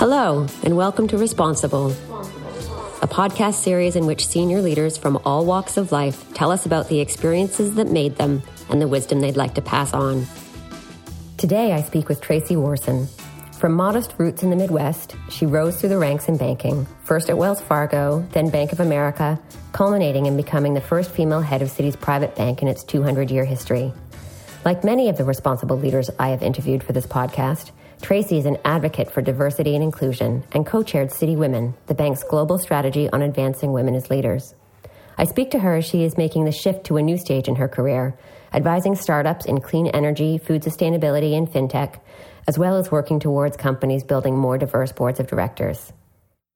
Hello, and welcome to Responsible, a podcast series in which senior leaders from all walks of life tell us about the experiences that made them and the wisdom they'd like to pass on. Today, I speak with Tracy Warson. From modest roots in the Midwest, she rose through the ranks in banking, first at Wells Fargo, then Bank of America, culminating in becoming the first female head of Citi's private bank in its 200 year history. Like many of the responsible leaders I have interviewed for this podcast, Tracy is an advocate for diversity and inclusion and co chaired Citi Women, the bank's global strategy on advancing women as leaders. I speak to her as she is making the shift to a new stage in her career, advising startups in clean energy, food sustainability, and fintech, as well as working towards companies building more diverse boards of directors.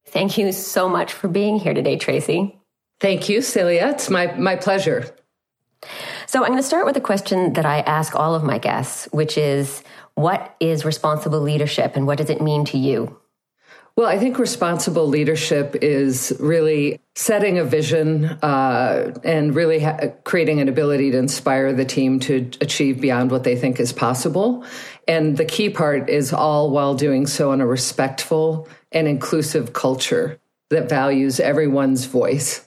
Thank you so much for being here today, Tracy. Thank you, Celia. It's my, my pleasure. So, I'm going to start with a question that I ask all of my guests, which is what is responsible leadership and what does it mean to you? Well, I think responsible leadership is really setting a vision uh, and really ha- creating an ability to inspire the team to achieve beyond what they think is possible. And the key part is all while doing so in a respectful and inclusive culture that values everyone's voice.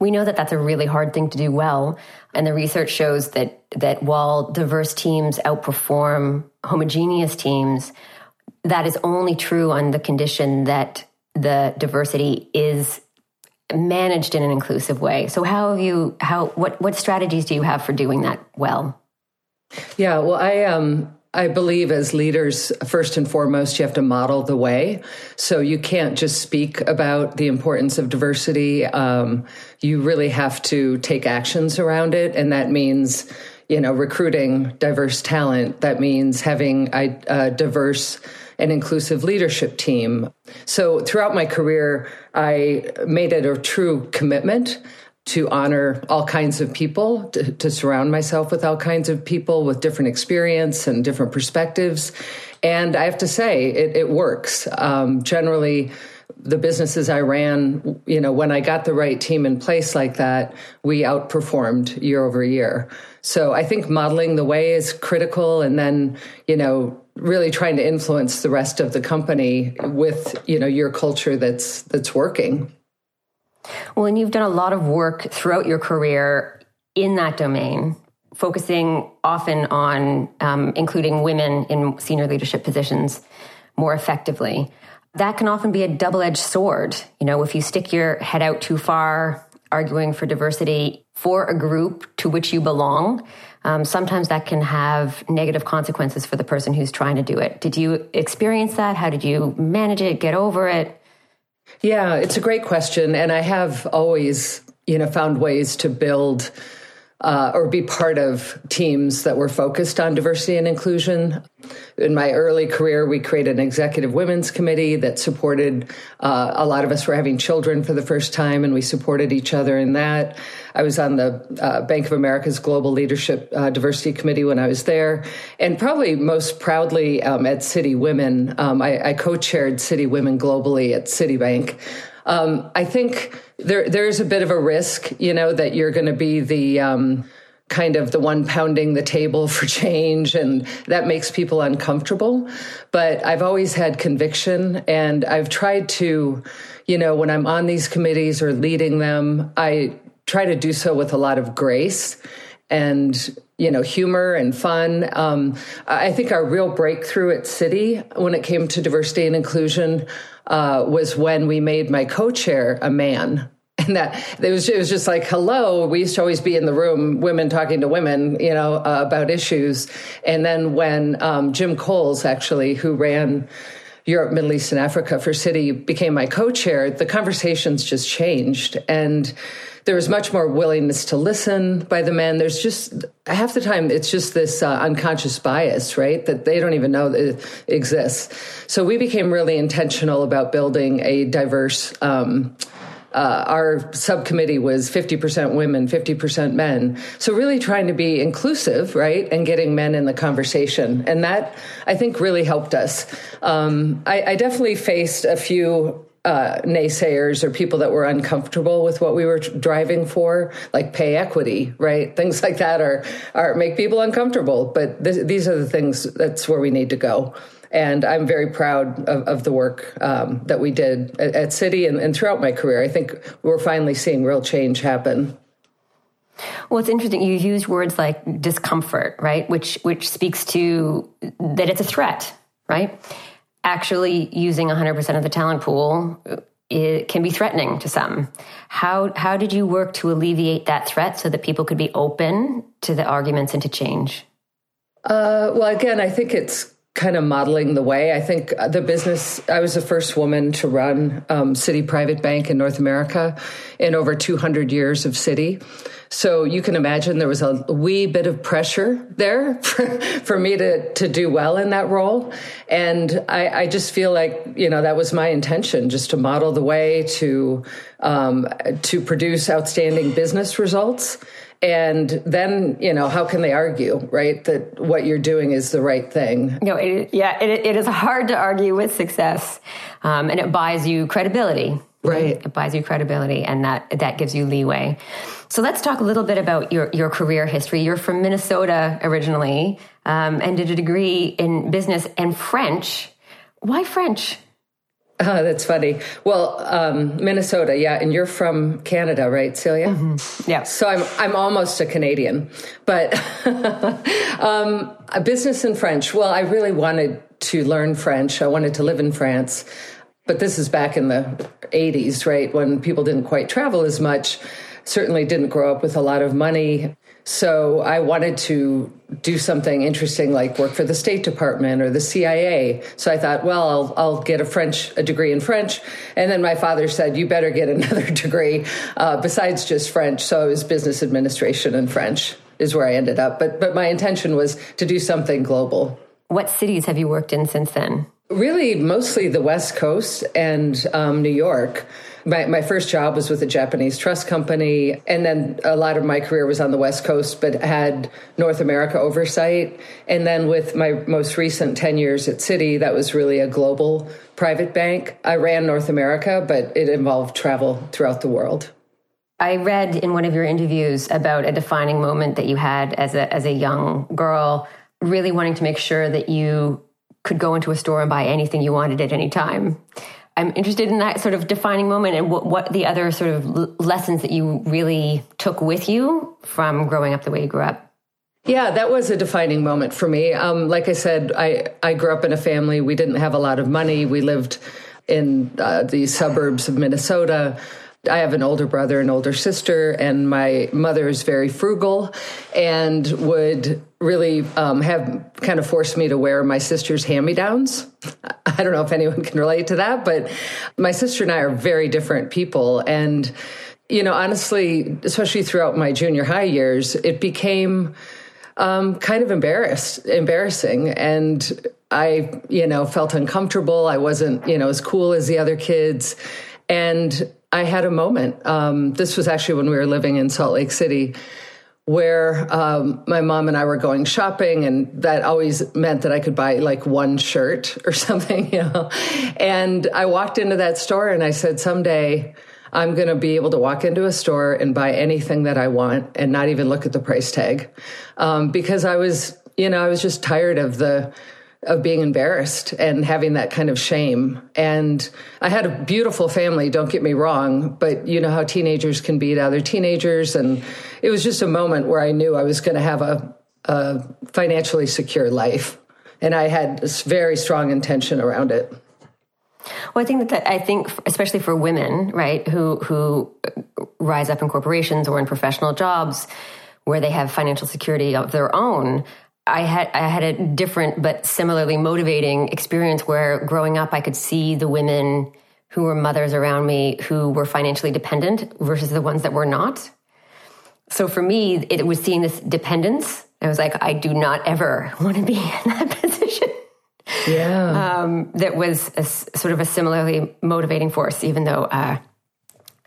We know that that's a really hard thing to do well. And the research shows that, that while diverse teams outperform homogeneous teams, that is only true on the condition that the diversity is managed in an inclusive way. So how have you how what what strategies do you have for doing that well? Yeah, well I um I believe as leaders, first and foremost, you have to model the way. So you can't just speak about the importance of diversity. Um, you really have to take actions around it. And that means, you know, recruiting diverse talent. That means having a, a diverse and inclusive leadership team. So throughout my career, I made it a true commitment to honor all kinds of people, to, to, surround myself with all kinds of people with different experience and different perspectives. And I have to say, it, it works. Um, generally, the businesses I ran, you know, when I got the right team in place like that, we outperformed year over year. So I think modeling the way is critical. And then, you know, really trying to influence the rest of the company with, you know, your culture that's, that's working. Well, and you've done a lot of work throughout your career in that domain, focusing often on um, including women in senior leadership positions more effectively. That can often be a double edged sword. You know, if you stick your head out too far, arguing for diversity for a group to which you belong, um, sometimes that can have negative consequences for the person who's trying to do it. Did you experience that? How did you manage it, get over it? Yeah, it's a great question. And I have always, you know, found ways to build uh, or be part of teams that were focused on diversity and inclusion. In my early career, we created an executive women's committee that supported uh, a lot of us were having children for the first time, and we supported each other in that. I was on the uh, Bank of America's Global Leadership uh, Diversity Committee when I was there, and probably most proudly um, at Citi Women, um, I, I co-chaired Citi Women globally at Citibank. Um, I think there there's a bit of a risk, you know, that you're going to be the um, kind of the one pounding the table for change, and that makes people uncomfortable. But I've always had conviction, and I've tried to, you know, when I'm on these committees or leading them, I try to do so with a lot of grace and you know humor and fun. Um, I think our real breakthrough at Citi when it came to diversity and inclusion uh, was when we made my co-chair a man. And that it was, it was just like, hello. We used to always be in the room, women talking to women, you know, uh, about issues. And then when um, Jim Cowles, actually, who ran Europe, Middle East, and Africa for Citi, became my co-chair, the conversations just changed. And there was much more willingness to listen by the men. There's just half the time it's just this uh, unconscious bias, right? That they don't even know that it exists. So we became really intentional about building a diverse. Um, uh, our subcommittee was 50% women, 50% men. So really trying to be inclusive, right? And getting men in the conversation. And that, I think, really helped us. Um, I, I definitely faced a few uh, naysayers or people that were uncomfortable with what we were driving for, like pay equity, right? Things like that are are make people uncomfortable. But th- these are the things that's where we need to go. And I'm very proud of, of the work um, that we did at, at Citi and, and throughout my career. I think we're finally seeing real change happen. Well, it's interesting. You use words like discomfort, right? Which which speaks to that it's a threat, right? Actually, using 100% of the talent pool it can be threatening to some. How how did you work to alleviate that threat so that people could be open to the arguments and to change? Uh, well, again, I think it's kind of modeling the way. I think the business, I was the first woman to run um, Citi Private Bank in North America in over 200 years of Citi. So you can imagine there was a wee bit of pressure there for, for me to, to do well in that role. And I, I, just feel like, you know, that was my intention, just to model the way to, um, to produce outstanding business results and then you know how can they argue right that what you're doing is the right thing? No it, yeah it, it is hard to argue with success um, and it buys you credibility. Right. It buys you credibility and that that gives you leeway. So let's talk a little bit about your, your career history. You're from minnesota originally um, and did a degree in business and french. Why french Oh, that's funny. Well, um, Minnesota, yeah, and you're from Canada, right, Celia? Mm-hmm. Yeah. So I'm I'm almost a Canadian, but um, a business in French. Well, I really wanted to learn French. I wanted to live in France, but this is back in the '80s, right, when people didn't quite travel as much. Certainly didn't grow up with a lot of money. So I wanted to do something interesting like work for the State Department or the CIA. So I thought, well, I'll, I'll get a French, a degree in French. And then my father said, you better get another degree uh, besides just French. So it was business administration and French is where I ended up. But, but my intention was to do something global. What cities have you worked in since then? Really, mostly the West Coast and um, New York. My, my first job was with a Japanese trust company. And then a lot of my career was on the West Coast, but had North America oversight. And then with my most recent 10 years at Citi, that was really a global private bank. I ran North America, but it involved travel throughout the world. I read in one of your interviews about a defining moment that you had as a, as a young girl, really wanting to make sure that you could go into a store and buy anything you wanted at any time. I'm interested in that sort of defining moment and what, what the other sort of l- lessons that you really took with you from growing up the way you grew up. Yeah, that was a defining moment for me. Um, like I said, I, I grew up in a family. We didn't have a lot of money. We lived in uh, the suburbs of Minnesota. I have an older brother and older sister, and my mother is very frugal and would really um, have kind of forced me to wear my sister's hand me downs. I don't know if anyone can relate to that, but my sister and I are very different people. And, you know, honestly, especially throughout my junior high years, it became um, kind of embarrassed, embarrassing. And I, you know, felt uncomfortable. I wasn't, you know, as cool as the other kids. And I had a moment. Um, this was actually when we were living in Salt Lake City, where um, my mom and I were going shopping, and that always meant that I could buy like one shirt or something, you know. And I walked into that store and I said, someday I'm going to be able to walk into a store and buy anything that I want and not even look at the price tag. Um, because I was, you know, I was just tired of the, of being embarrassed and having that kind of shame. And I had a beautiful family, don't get me wrong, but you know how teenagers can be to other teenagers. And it was just a moment where I knew I was going to have a, a financially secure life. And I had this very strong intention around it. Well, I think that I think, especially for women, right, who who rise up in corporations or in professional jobs where they have financial security of their own, I had I had a different but similarly motivating experience where growing up I could see the women who were mothers around me who were financially dependent versus the ones that were not. So for me, it was seeing this dependence. I was like, I do not ever want to be in that position. Yeah. Um, that was a, sort of a similarly motivating force, even though uh,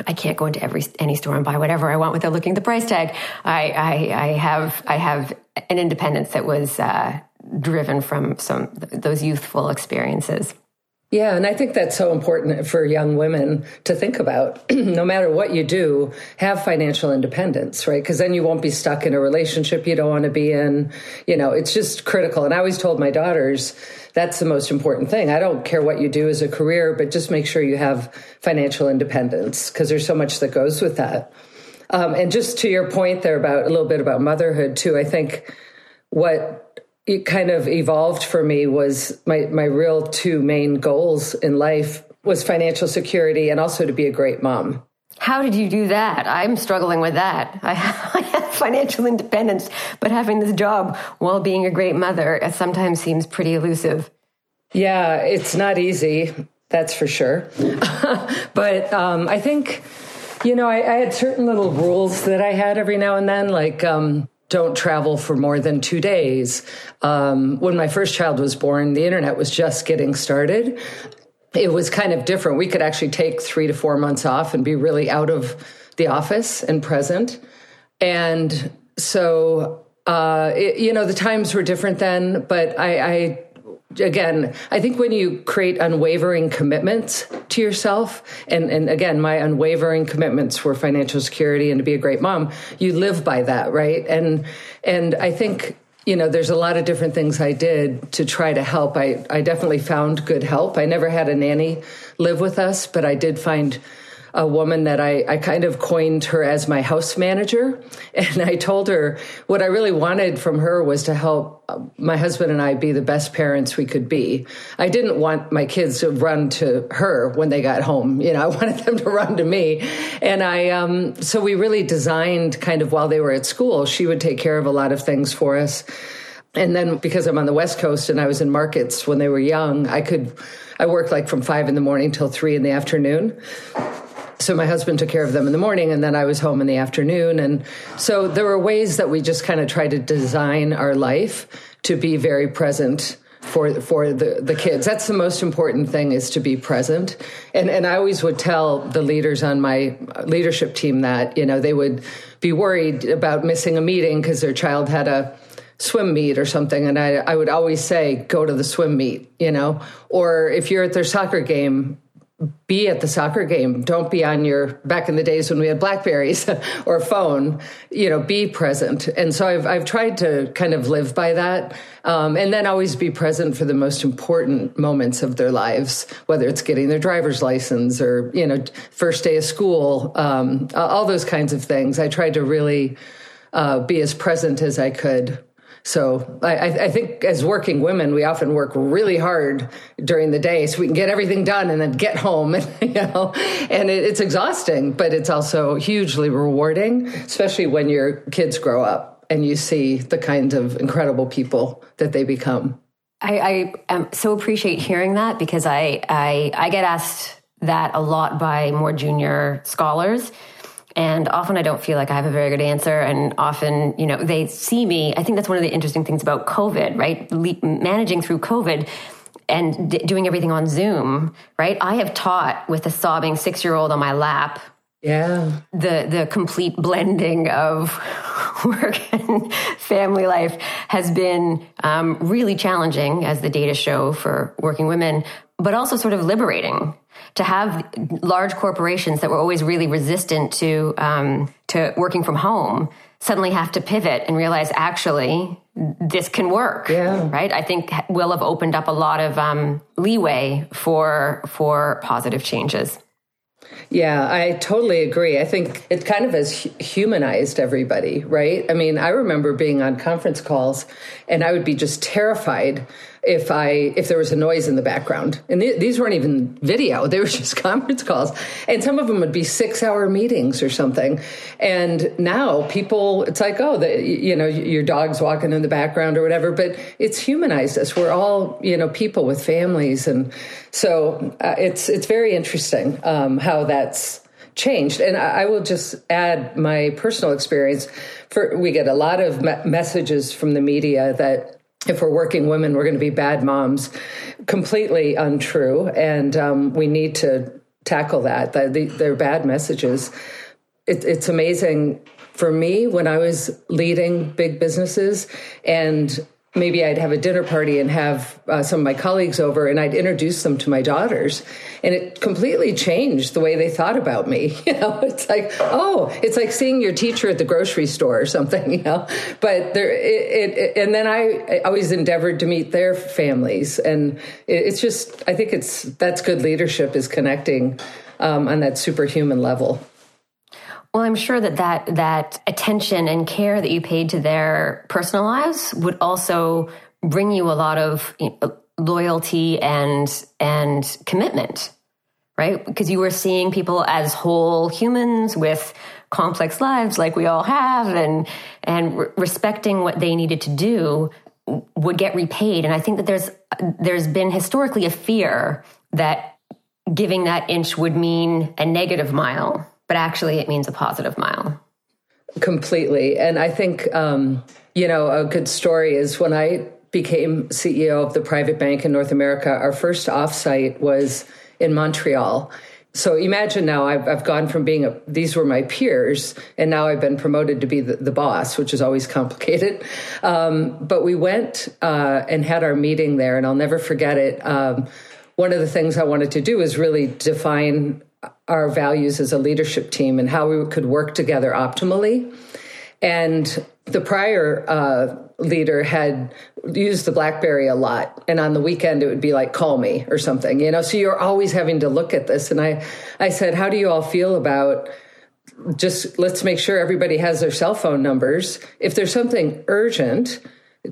I can't go into every any store and buy whatever I want without looking at the price tag. I, I, I have I have an independence that was uh, driven from some those youthful experiences. Yeah, and I think that's so important for young women to think about. no matter what you do, have financial independence, right? Because then you won't be stuck in a relationship you don't want to be in. You know, it's just critical. And I always told my daughters that's the most important thing. I don't care what you do as a career, but just make sure you have financial independence because there's so much that goes with that. Um, and just to your point there about a little bit about motherhood too, I think what it kind of evolved for me was my, my real two main goals in life was financial security and also to be a great mom. How did you do that? I'm struggling with that. I have, I have financial independence, but having this job while being a great mother sometimes seems pretty elusive. Yeah, it's not easy, that's for sure. but um, I think, you know, I, I, had certain little rules that I had every now and then, like, um, don't travel for more than two days. Um, when my first child was born, the internet was just getting started. It was kind of different. We could actually take three to four months off and be really out of the office and present. And so, uh, it, you know, the times were different then, but I, I again, I think when you create unwavering commitments to yourself, and, and again, my unwavering commitments were financial security and to be a great mom, you live by that, right? And and I think you know there's a lot of different things i did to try to help i, I definitely found good help i never had a nanny live with us but i did find a woman that I, I kind of coined her as my house manager. And I told her what I really wanted from her was to help uh, my husband and I be the best parents we could be. I didn't want my kids to run to her when they got home. You know, I wanted them to run to me. And I, um, so we really designed kind of while they were at school, she would take care of a lot of things for us. And then because I'm on the West Coast and I was in markets when they were young, I could, I worked like from five in the morning till three in the afternoon so my husband took care of them in the morning and then I was home in the afternoon. And so there were ways that we just kind of tried to design our life to be very present for for the, the kids. That's the most important thing is to be present. And and I always would tell the leaders on my leadership team that, you know, they would be worried about missing a meeting because their child had a swim meet or something and I, I would always say go to the swim meet you know or if you're at their soccer game be at the soccer game. Don't be on your back in the days when we had Blackberries or phone. You know, be present. And so I've I've tried to kind of live by that, um, and then always be present for the most important moments of their lives, whether it's getting their driver's license or you know first day of school, um, all those kinds of things. I tried to really uh, be as present as I could so I, I, think as working women, we often work really hard during the day so we can get everything done and then get home, and, you know, and it, it's exhausting, but it's also hugely rewarding, especially when your kids grow up and you see the kind of incredible people that they become. I, I um, so appreciate hearing that because I, I, I get asked that a lot by more junior scholars and often I don't feel like I have a very good answer. And often, you know, they see me. I think that's one of the interesting things about COVID, right? Le- managing through COVID and d- doing everything on Zoom, right? I have taught with a sobbing six year old on my lap. Yeah. The, the complete blending of work and family life has been um, really challenging, as the data show for working women, but also sort of liberating to have large corporations that were always really resistant to um, to working from home suddenly have to pivot and realize actually this can work yeah. right i think will have opened up a lot of um, leeway for for positive changes yeah, I totally agree. I think it kind of has humanized everybody, right? I mean, I remember being on conference calls and I would be just terrified if I if there was a noise in the background. And th- these weren't even video; they were just conference calls. And some of them would be six hour meetings or something. And now people, it's like, oh, the, you know, your dog's walking in the background or whatever. But it's humanized us. We're all you know people with families, and so uh, it's it's very interesting um, how that's changed. And I will just add my personal experience. For we get a lot of me- messages from the media that if we're working women, we're going to be bad moms. Completely untrue. And um, we need to tackle that. The, the, they're bad messages. It, it's amazing for me when I was leading big businesses and maybe I'd have a dinner party and have uh, some of my colleagues over and I'd introduce them to my daughters. And it completely changed the way they thought about me. You know, it's like, oh, it's like seeing your teacher at the grocery store or something, you know. But there, it, it and then I, I, always endeavored to meet their families. And it, it's just, I think it's, that's good leadership is connecting um, on that superhuman level. Well, I'm sure that, that that attention and care that you paid to their personal lives would also bring you a lot of you know, loyalty and and commitment, right? Because you were seeing people as whole humans with complex lives like we all have and and re- respecting what they needed to do would get repaid and i think that there's there's been historically a fear that giving that inch would mean a negative mile but actually it means a positive mile. Completely. And I think, um, you know, a good story is when I became CEO of the private bank in North America, our first offsite was in Montreal. So imagine now I've, I've gone from being a, these were my peers, and now I've been promoted to be the, the boss, which is always complicated. Um, but we went uh, and had our meeting there, and I'll never forget it. Um, one of the things I wanted to do is really define our values as a leadership team and how we could work together optimally. And the prior uh, leader had used the BlackBerry a lot, and on the weekend it would be like "call me" or something, you know. So you're always having to look at this. And I, I said, "How do you all feel about?" Just let's make sure everybody has their cell phone numbers. If there's something urgent,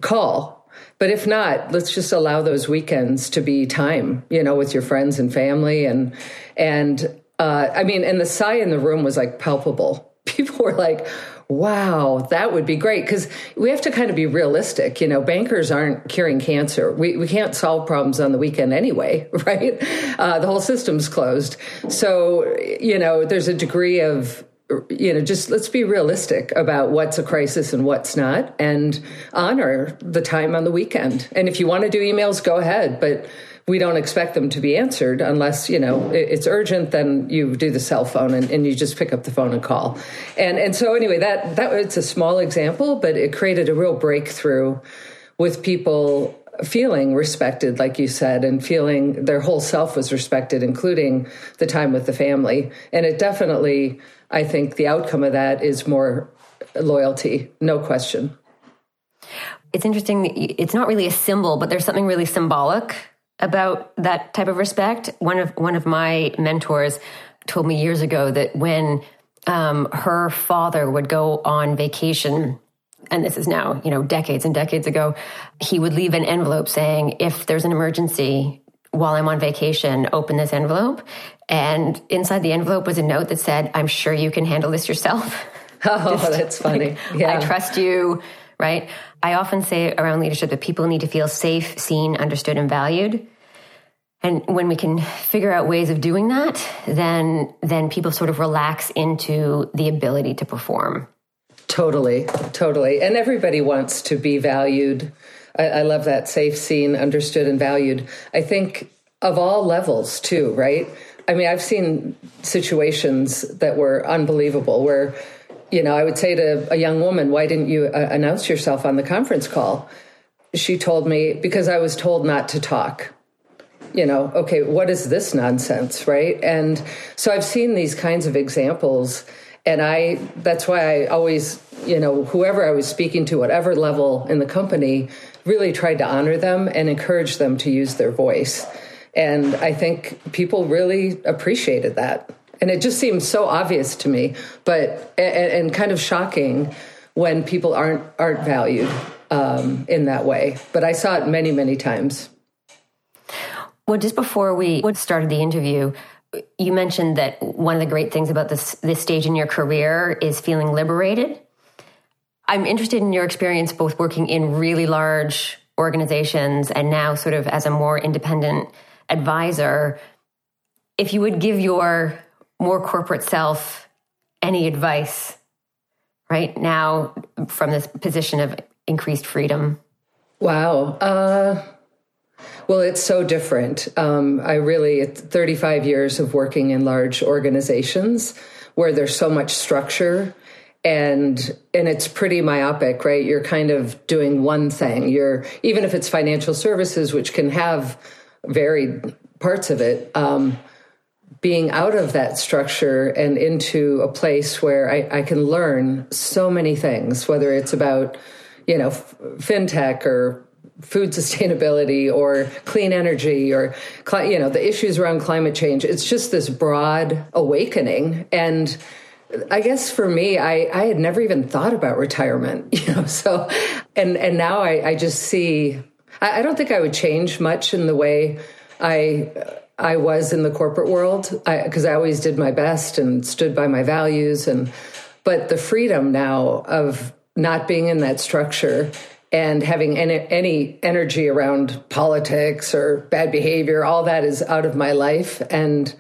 call. But if not, let's just allow those weekends to be time, you know, with your friends and family and and uh, I mean, and the sigh in the room was like palpable. People were like, wow, that would be great. Because we have to kind of be realistic. You know, bankers aren't curing cancer. We, we can't solve problems on the weekend anyway, right? Uh, the whole system's closed. So, you know, there's a degree of, you know, just let's be realistic about what's a crisis and what's not and honor the time on the weekend. And if you want to do emails, go ahead. But we don't expect them to be answered unless you know it's urgent then you do the cell phone and, and, you just pick up the phone and call and and so anyway that that it's a small example but it created a real breakthrough with people feeling respected like you said and feeling their whole self was respected including the time with the family and it definitely i think the outcome of that is more loyalty no question it's interesting it's not really a symbol but there's something really symbolic about that type of respect. One of one of my mentors told me years ago that when um, her father would go on vacation, and this is now you know decades and decades ago, he would leave an envelope saying, "If there's an emergency." While I'm on vacation, open this envelope. And inside the envelope was a note that said, I'm sure you can handle this yourself. Oh, Just, that's funny. Like, yeah. I trust you right? I often say around leadership that people need to feel safe, seen, understood, and valued. And when we can figure out ways of doing that, then then people sort of relax into the ability to perform. Totally, totally. And everybody wants to be valued. I, I love that safe, seen, understood, and valued. I think of all levels too, right? I mean, I've seen situations that were unbelievable where you know, I would say to a young woman, why didn't you uh, announce yourself on the conference call? She told me, because I was told not to talk. You know, okay, what is this nonsense, right? And so I've seen these kinds of examples. And I, that's why I always, you know, whoever I was speaking to, whatever level in the company, really tried to honor them and encourage them to use their voice. And I think people really appreciated that and it just seems so obvious to me, but and, and kind of shocking when people aren't aren't valued um, in that way. But I saw it many many times. Well, just before we started the interview, you mentioned that one of the great things about this this stage in your career is feeling liberated. I'm interested in your experience both working in really large organizations and now sort of as a more independent advisor. If you would give your more corporate self any advice right now from this position of increased freedom? Wow. Uh, well, it's so different. Um, I really, it's 35 years of working in large organizations where there's so much structure and and it's pretty myopic right you're kind of doing one thing you're even if it's financial services which can have varied parts of it um, being out of that structure and into a place where I, I, can learn so many things whether it's about you know f- fintech or food sustainability or clean energy or you know the issues around climate change it's just this broad awakening and I guess for me, I, I had never even thought about retirement, you know. So, and and now I, I just see. I, I don't think I would change much in the way I I was in the corporate world because I, I, always did my best and stood by my values and. But the freedom now of not being in that structure and having any, any energy around politics or bad behavior, all that is out of my life, and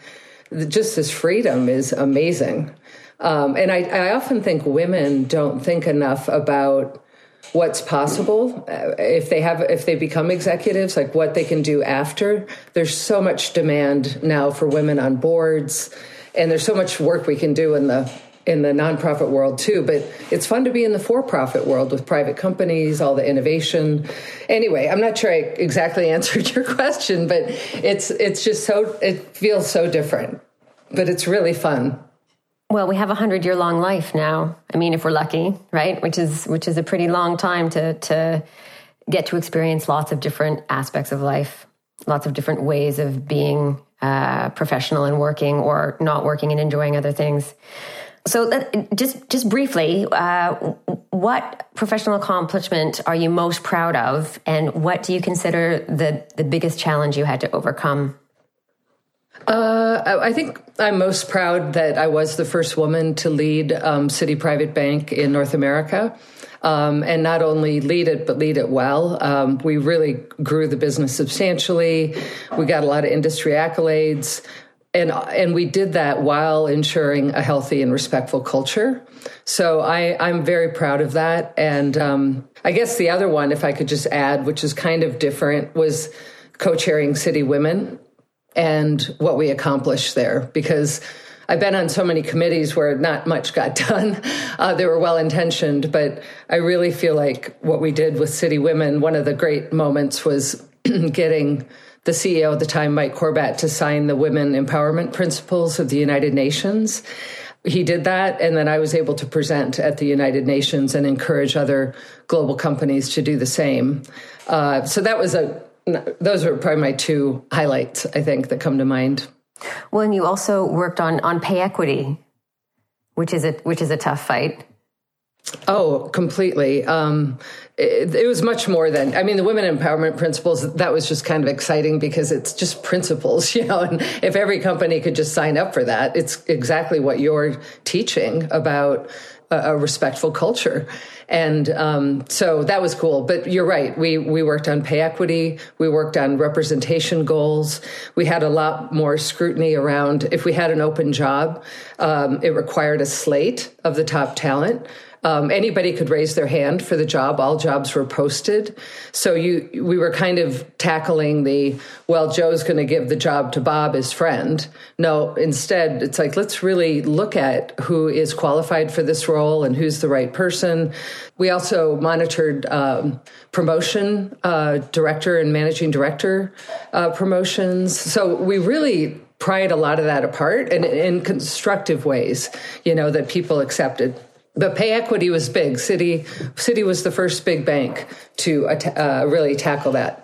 just this freedom is amazing. Um, and I, I often think women don't think enough about what's possible uh, if they have if they become executives like what they can do after. There's so much demand now for women on boards and there's so much work we can do in the in the nonprofit world too but it's fun to be in the for-profit world with private companies all the innovation. Anyway i'm not sure i exactly answered your question but it's it's just so it feels so different but it's really fun well, we have a hundred year long life now. I mean, if we're lucky, right? Which is which is a pretty long time to to get to experience lots of different aspects of life, lots of different ways of being uh, professional and working, or not working and enjoying other things. So, that, just just briefly, uh, what professional accomplishment are you most proud of, and what do you consider the the biggest challenge you had to overcome? Uh, I think I'm most proud that I was the first woman to lead um, Citi Private Bank in North America. Um, and not only lead it, but lead it well. Um, we really grew the business substantially. We got a lot of industry accolades. And, and we did that while ensuring a healthy and respectful culture. So I, I'm very proud of that. And um, I guess the other one, if I could just add, which is kind of different, was co chairing Citi Women and what we accomplished there because I've been on so many committees where not much got done. Uh, they were well intentioned, but I really feel like what we did with Citi Women, one of the great moments was getting the CEO at the time, Mike Corbat, to sign the Women Empowerment Principles of the United Nations. He did that, and then I was able to present at the United Nations and encourage other global companies to do the same. Uh, so that was a those are probably my two highlights, I think, that come to mind. Well, and you also worked on on pay equity, which is a which is a tough fight. Oh, completely. Um, it, it, was much more than, I mean, the women empowerment principles, that was just kind of exciting because it's just principles, you know, and if every company could just sign up for that, it's exactly what you're teaching about a, a respectful culture. And um, so that was cool. But you're right. We we worked on pay equity. We worked on representation goals. We had a lot more scrutiny around if we had an open job. Um, it required a slate of the top talent. Um, anybody could raise their hand for the job. All jobs were posted. So you, we were kind of tackling the, well, Joe's going to give the job to Bob, his friend. No, instead, it's like, let's really look at who is qualified for this role and who's the right person. We also monitored um, promotion, uh, director and managing director uh, promotions. So we really pried a lot of that apart and in constructive ways, you know, that people accepted. But pay equity was big. Citi Citi was the first big bank to uh, really tackle that.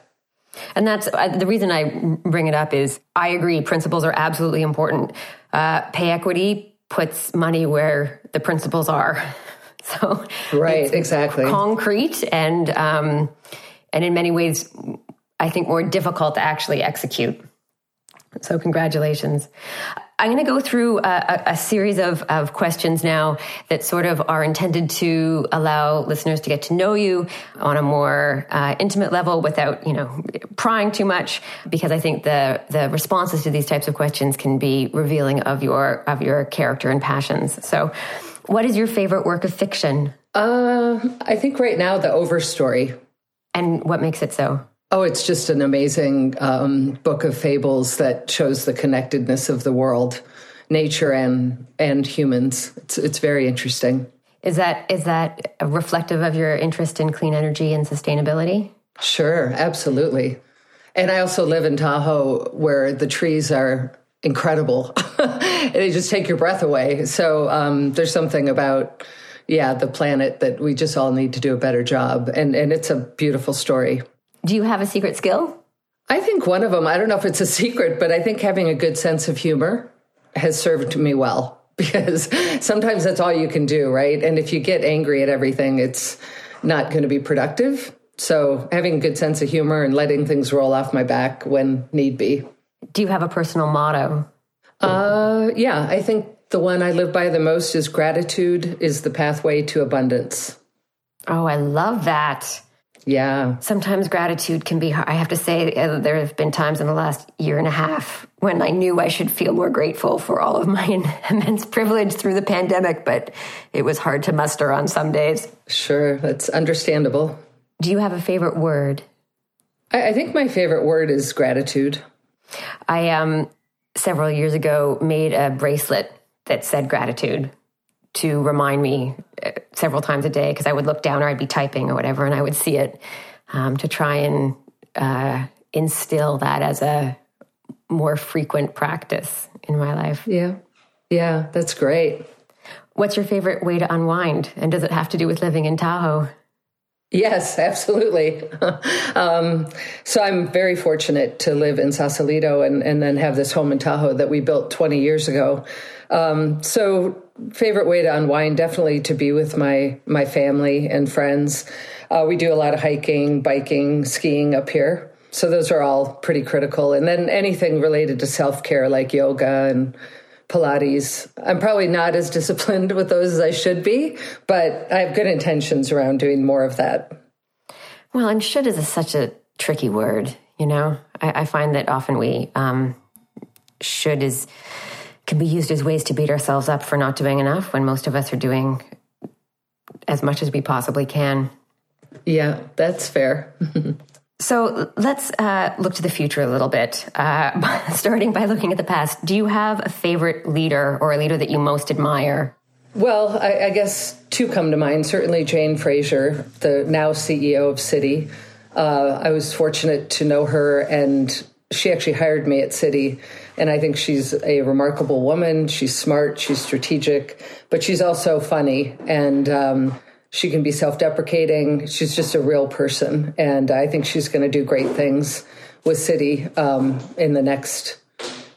And that's uh, the reason I bring it up is I agree principles are absolutely important. Uh, pay equity puts money where the principles are. So right, exactly, concrete and um, and in many ways, I think more difficult to actually execute. So congratulations. I'm going to go through a, a, series of, of questions now that sort of are intended to allow listeners to get to know you on a more uh, intimate level without, you know, prying too much. Because I think the the responses to these types of questions can be revealing of your of your character and passions. So, what is your favorite work of fiction? Uh, I think right now the Overstory. And what makes it so? Oh, it's just an amazing um, book of fables that shows the connectedness of the world, nature and and humans. It's it's very interesting. Is that is that reflective of your interest in clean energy and sustainability? Sure, absolutely. And I also live in Tahoe where the trees are incredible. they just take your breath away. So um, there's something about yeah, the planet that we just all need to do a better job. And and it's a beautiful story. Do you have a secret skill? I think one of them, I don't know if it's a secret, but I think having a good sense of humor has served me well because sometimes that's all you can do, right? And if you get angry at everything, it's not going to be productive. So having a good sense of humor and letting things roll off my back when need be. Do you have a personal motto? Uh, yeah, I think the one I live by the most is gratitude is the pathway to abundance. Oh, I love that. Yeah. Sometimes gratitude can be hard. I have to say, uh, there have been times in the last year and a half when I knew I should feel more grateful for all of my immense privilege through the pandemic, but it was hard to muster on some days. Sure, that's understandable. Do you have a favorite word? I, I think my favorite word is gratitude. I um several years ago made a bracelet that said gratitude to remind me uh, several times a day because I would look down or I'd be typing or whatever and I would see it um, to try and uh, instill that as a more frequent practice in my life. Yeah. Yeah, that's great. What's your favorite way to unwind? And does it have to do with living in Tahoe? Yes, absolutely. um, so I'm very fortunate to live in Sausalito and, and then have this home in Tahoe that we built 20 years ago. Um, so favorite way to unwind definitely to be with my my family and friends. Uh, we do a lot of hiking, biking, skiing up here. So those are all pretty critical. And then anything related to self care like yoga and Pilates. I'm probably not as disciplined with those as I should be, but I have good intentions around doing more of that. Well, and should is a, such a tricky word, you know? I, I find that often we, um, should is, can be used as ways to beat ourselves up for not doing enough when most of us are doing as much as we possibly can. Yeah, that's fair. So let's uh, look to the future a little bit, uh, starting by looking at the past. Do you have a favorite leader or a leader that you most admire? Well, I, I guess two come to mind. Certainly, Jane Fraser, the now CEO of Citi. Uh, I was fortunate to know her, and she actually hired me at Citi, And I think she's a remarkable woman. She's smart, she's strategic, but she's also funny. And um, she can be self deprecating. She's just a real person. And I think she's going to do great things with Citi um, in the next,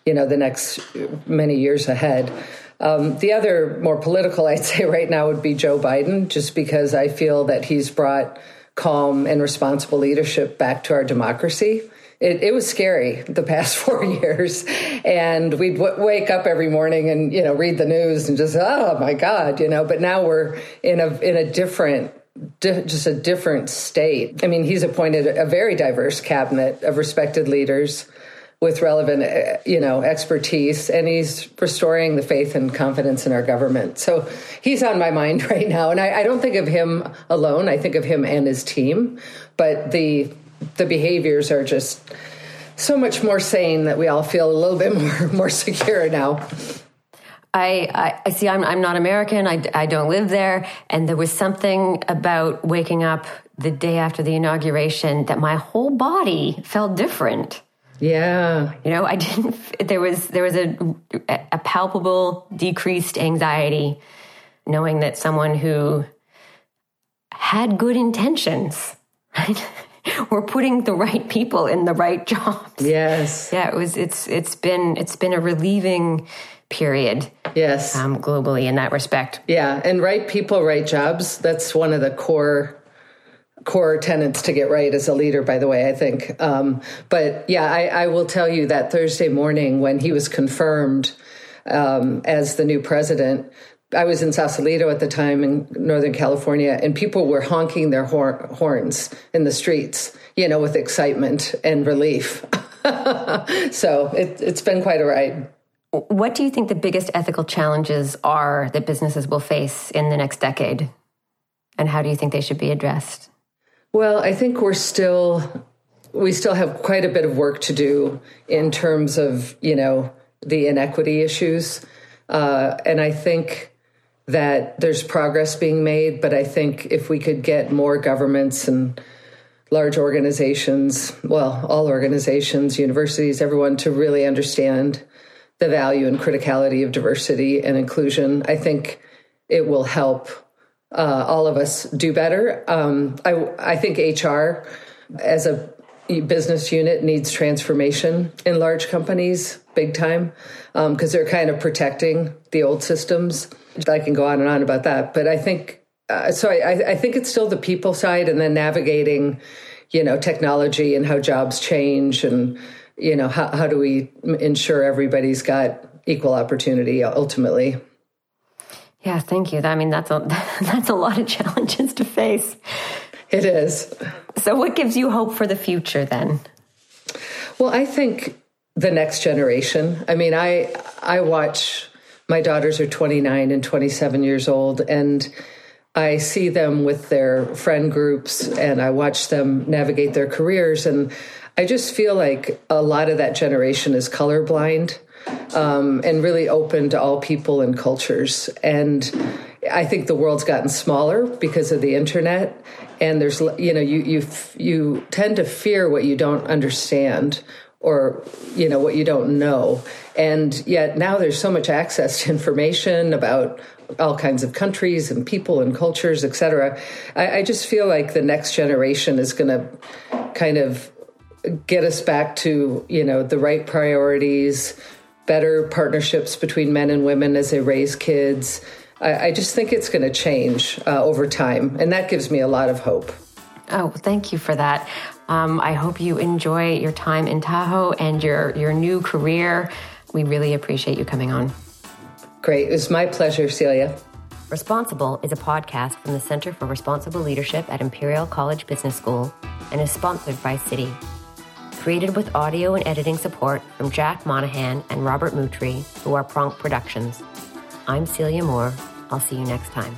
you know, the next many years ahead. Um, the other more political, I'd say right now, would be Joe Biden, just because I feel that he's brought calm and responsible leadership back to our democracy it, it was scary the past four years. And we'd w- wake up every morning and, you know, read the news and just, oh my God, you know, but now we're in a, in a different just a different state. I mean, he's appointed a very diverse cabinet of respected leaders with relevant, uh, you know, expertise, and he's restoring the faith and confidence in our government. So he's on my mind right now, and I, I don't think of him alone. I think of him and his team, but the the behaviors are just so much more sane that we all feel a little bit more more secure now. I, I, see. I'm, I'm not American. I, I don't live there. And there was something about waking up the day after the inauguration that my whole body felt different. Yeah. You know, I didn't, there was, there was a, a palpable decreased anxiety knowing that someone who had good intentions, right? we're putting the right people in the right jobs. Yes. Yeah, it was it's it's been it's been a relieving period. Yes. Um, globally in that respect. Yeah, and right people, right jobs. That's one of the core core tenets to get right as a leader, by the way, I think. Um, but yeah, I, I, will tell you that Thursday morning when he was confirmed um, as the new president, I was in Sausalito at the time in Northern California, and people were honking their hor- horns in the streets, you know, with excitement and relief. so it, it's been quite a ride. What do you think the biggest ethical challenges are that businesses will face in the next decade? And how do you think they should be addressed? Well, I think we're still we still have quite a bit of work to do in terms of you know the inequity issues, uh, and I think that there's progress being made, but I think if we could get more governments and large organizations, well, all organizations, universities, everyone to really understand the value and criticality of diversity and inclusion, I think it will help uh, all of us do better. Um, I, I think HR as a business unit needs transformation in large companies big time because um, they're kind of protecting the old systems. I can go on and on about that, but I think uh, so. I, I think it's still the people side, and then navigating, you know, technology and how jobs change, and you know, how, how do we ensure everybody's got equal opportunity ultimately. Yeah, thank you. I mean, that's a that's a lot of challenges to face. It is. So, what gives you hope for the future then? Well, I think the next generation. I mean, I I watch my daughters are 29 and 27 years old and I see them with their friend groups and I watch them navigate their careers and I just feel like a lot of that generation is colorblind um, and really open to all people and cultures. And I think the world's gotten smaller because of the internet, and there's you know you you you tend to fear what you don't understand or you know what you don't know. And yet now there's so much access to information about all kinds of countries and people and cultures etc I, I just feel like the next generation is going to kind of get us back to you know the right priorities better partnerships between men and women as they raise kids. I, I just think it's going to change uh, over time and that gives me a lot of hope. Oh, thank you for that. Um, I hope you enjoy your time in Tahoe and your, your new career. We really appreciate you coming on. Great. It was my pleasure, Celia. Responsible is a podcast from the Center for Responsible Leadership at Imperial College Business School and is sponsored by Citi. Created with audio and editing support from Jack Monahan and Robert Moutry, who are Prompt Productions. I'm Celia Moore. I'll see you next time.